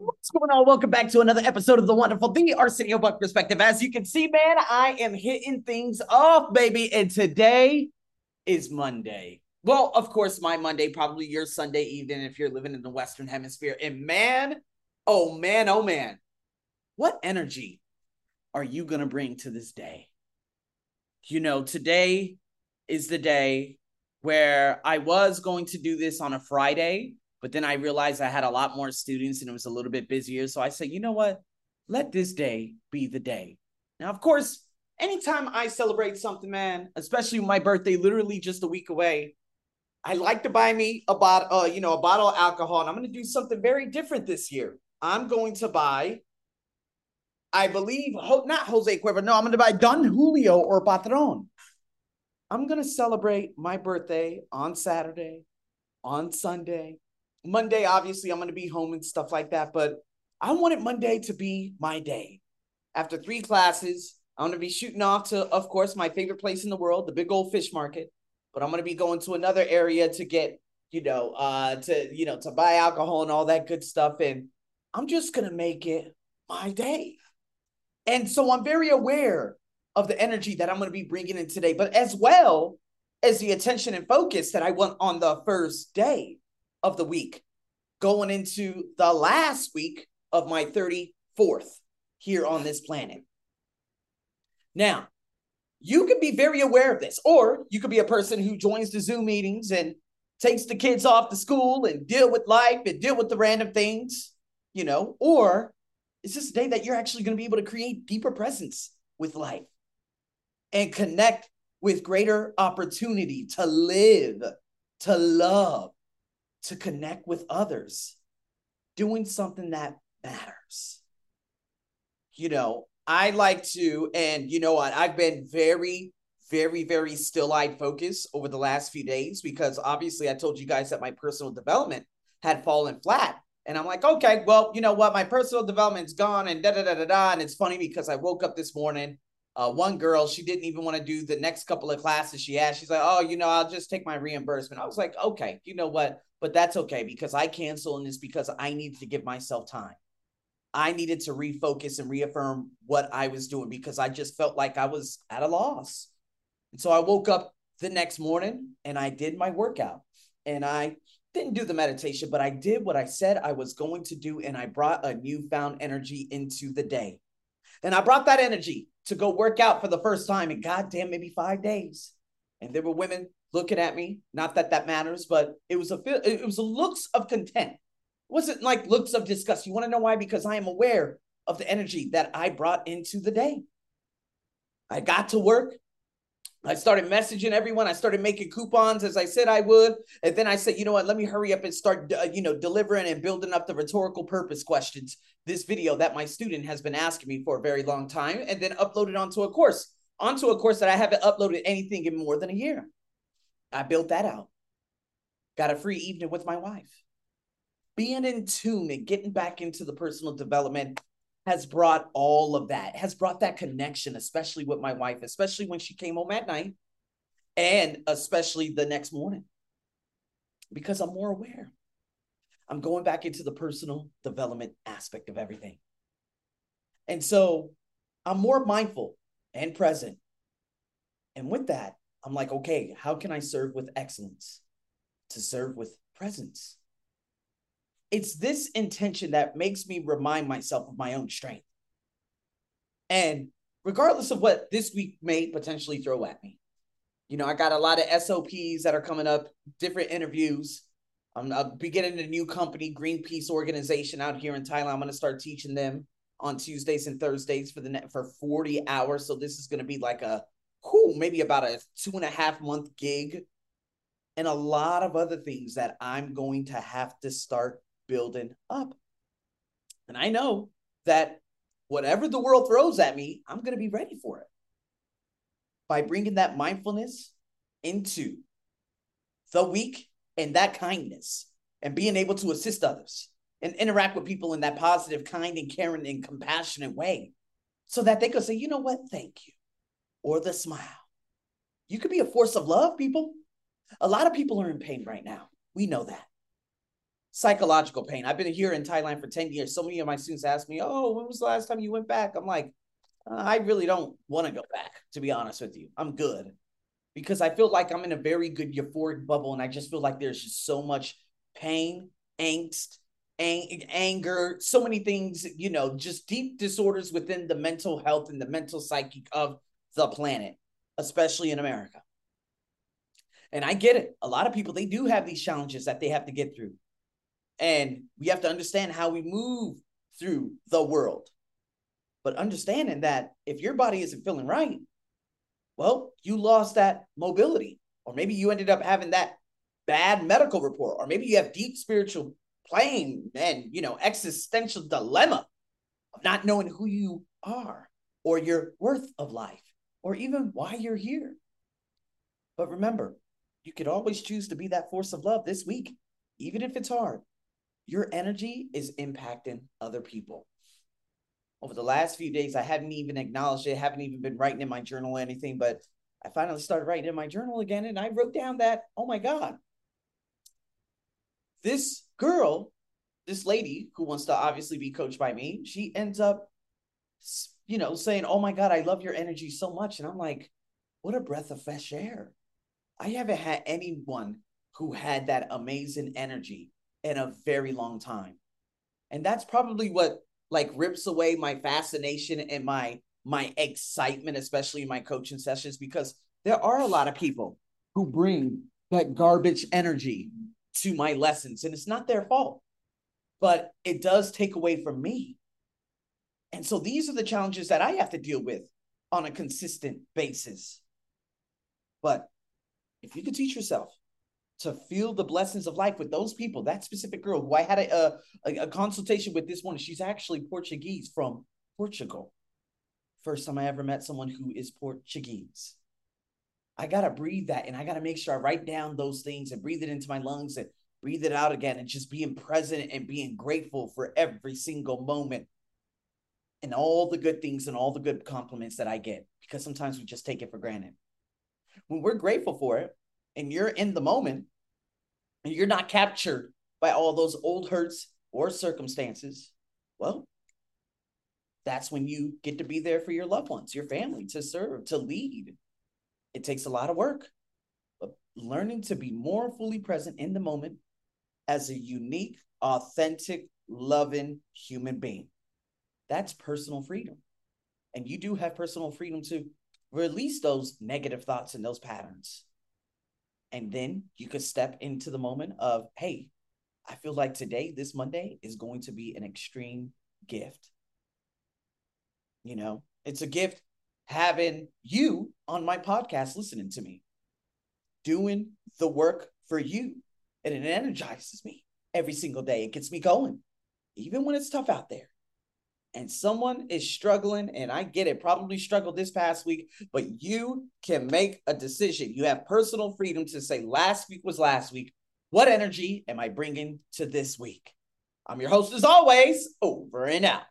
What's going on? Welcome back to another episode of the wonderful The Arsenio Buck Perspective. As you can see, man, I am hitting things off, baby. And today is Monday. Well, of course, my Monday, probably your Sunday evening if you're living in the Western Hemisphere. And man, oh man, oh man, what energy are you going to bring to this day? You know, today is the day where I was going to do this on a Friday, but then I realized I had a lot more students and it was a little bit busier. So I said, you know what? Let this day be the day. Now, of course, anytime I celebrate something, man, especially my birthday, literally just a week away, I like to buy me a bottle, uh, you know, a bottle of alcohol, and I'm going to do something very different this year. I'm going to buy, I believe, not Jose Cuervo. No, I'm going to buy Don Julio or Patron. I'm going to celebrate my birthday on Saturday, on Sunday, Monday, obviously, I'm going to be home and stuff like that, but I wanted Monday to be my day. After three classes, I'm going to be shooting off to, of course, my favorite place in the world, the big old fish market. But I'm going to be going to another area to get, you know, uh, to, you know, to buy alcohol and all that good stuff. And I'm just going to make it my day. And so I'm very aware of the energy that I'm going to be bringing in today, but as well as the attention and focus that I want on the first day of the week, going into the last week of my 34th here on this planet. Now, you can be very aware of this, or you could be a person who joins the Zoom meetings and takes the kids off to school and deal with life and deal with the random things, you know, or it's just a day that you're actually going to be able to create deeper presence with life and connect with greater opportunity to live, to love, to connect with others, doing something that matters. You know, I like to, and you know what? I've been very, very, very still eyed focus over the last few days because obviously I told you guys that my personal development had fallen flat. And I'm like, okay, well, you know what? My personal development's gone and da da da da da. And it's funny because I woke up this morning. Uh, one girl, she didn't even want to do the next couple of classes she had. She's like, oh, you know, I'll just take my reimbursement. I was like, okay, you know what? but that's okay because I cancel and it's because I needed to give myself time. I needed to refocus and reaffirm what I was doing because I just felt like I was at a loss. And so I woke up the next morning and I did my workout and I didn't do the meditation, but I did what I said I was going to do and I brought a newfound energy into the day. And I brought that energy to go work out for the first time in goddamn maybe five days. And there were women looking at me. Not that that matters, but it was a it was a looks of content. It wasn't like looks of disgust. You want to know why? Because I am aware of the energy that I brought into the day. I got to work. I started messaging everyone. I started making coupons as I said I would, and then I said, you know what? Let me hurry up and start, uh, you know, delivering and building up the rhetorical purpose questions. This video that my student has been asking me for a very long time, and then upload it onto a course, onto a course that I haven't uploaded anything in more than a year. I built that out. Got a free evening with my wife. Being in tune and getting back into the personal development has brought all of that, has brought that connection, especially with my wife, especially when she came home at night and especially the next morning because I'm more aware. I'm going back into the personal development aspect of everything. And so I'm more mindful and present. And with that, I'm like, okay, how can I serve with excellence? To serve with presence. It's this intention that makes me remind myself of my own strength. And regardless of what this week may potentially throw at me, you know, I got a lot of SOPs that are coming up, different interviews. I'm, I'll be getting a new company, Greenpeace organization out here in Thailand. I'm going to start teaching them on Tuesdays and Thursdays for the net for 40 hours. So this is going to be like a whew, maybe about a two and a half month gig, and a lot of other things that I'm going to have to start building up. And I know that whatever the world throws at me, I'm going to be ready for it. By bringing that mindfulness into the week and that kindness and being able to assist others and interact with people in that positive, kind, and caring and compassionate way so that they could say, you know what, thank you or the smile. You could be a force of love, people. A lot of people are in pain right now. We know that. Psychological pain. I've been here in Thailand for 10 years. So many of my students ask me, Oh, when was the last time you went back? I'm like, uh, I really don't want to go back, to be honest with you. I'm good because I feel like I'm in a very good euphoric bubble. And I just feel like there's just so much pain, angst, ang- anger, so many things, you know, just deep disorders within the mental health and the mental psyche of the planet, especially in America. And I get it. A lot of people, they do have these challenges that they have to get through. And we have to understand how we move through the world. But understanding that if your body isn't feeling right, well, you lost that mobility. Or maybe you ended up having that bad medical report. Or maybe you have deep spiritual pain and, you know, existential dilemma of not knowing who you are or your worth of life or even why you're here. But remember, you could always choose to be that force of love this week, even if it's hard. Your energy is impacting other people. Over the last few days, I haven't even acknowledged it, haven't even been writing in my journal or anything, but I finally started writing in my journal again and I wrote down that, oh my God, this girl, this lady who wants to obviously be coached by me, she ends up, you know, saying, oh my God, I love your energy so much. And I'm like, what a breath of fresh air. I haven't had anyone who had that amazing energy in a very long time. And that's probably what like rips away my fascination and my my excitement, especially in my coaching sessions, because there are a lot of people who bring that garbage energy to my lessons, and it's not their fault, but it does take away from me. And so these are the challenges that I have to deal with on a consistent basis. But if you could teach yourself to feel the blessings of life with those people, that specific girl who I had a, a, a consultation with this morning, she's actually Portuguese from Portugal. First time I ever met someone who is Portuguese. I got to breathe that and I got to make sure I write down those things and breathe it into my lungs and breathe it out again and just being present and being grateful for every single moment and all the good things and all the good compliments that I get because sometimes we just take it for granted when we're grateful for it and you're in the moment and you're not captured by all those old hurts or circumstances, well, that's when you get to be there for your loved ones, your family, to serve, to lead. It takes a lot of work, but learning to be more fully present in the moment as a unique, authentic, loving human being. That's personal freedom. And you do have personal freedom to release those negative thoughts and those patterns. And then you could step into the moment of, hey, I feel like today, this Monday, is going to be an extreme gift. You know, it's a gift having you on my podcast listening to me, doing the work for you. And it energizes me every single day. It gets me going, even when it's tough out there and someone is struggling, and I get it, probably struggled this past week, but you can make a decision. You have personal freedom to say, last week was last week. What energy am I bringing to this week? I'm your host, as always, over and out.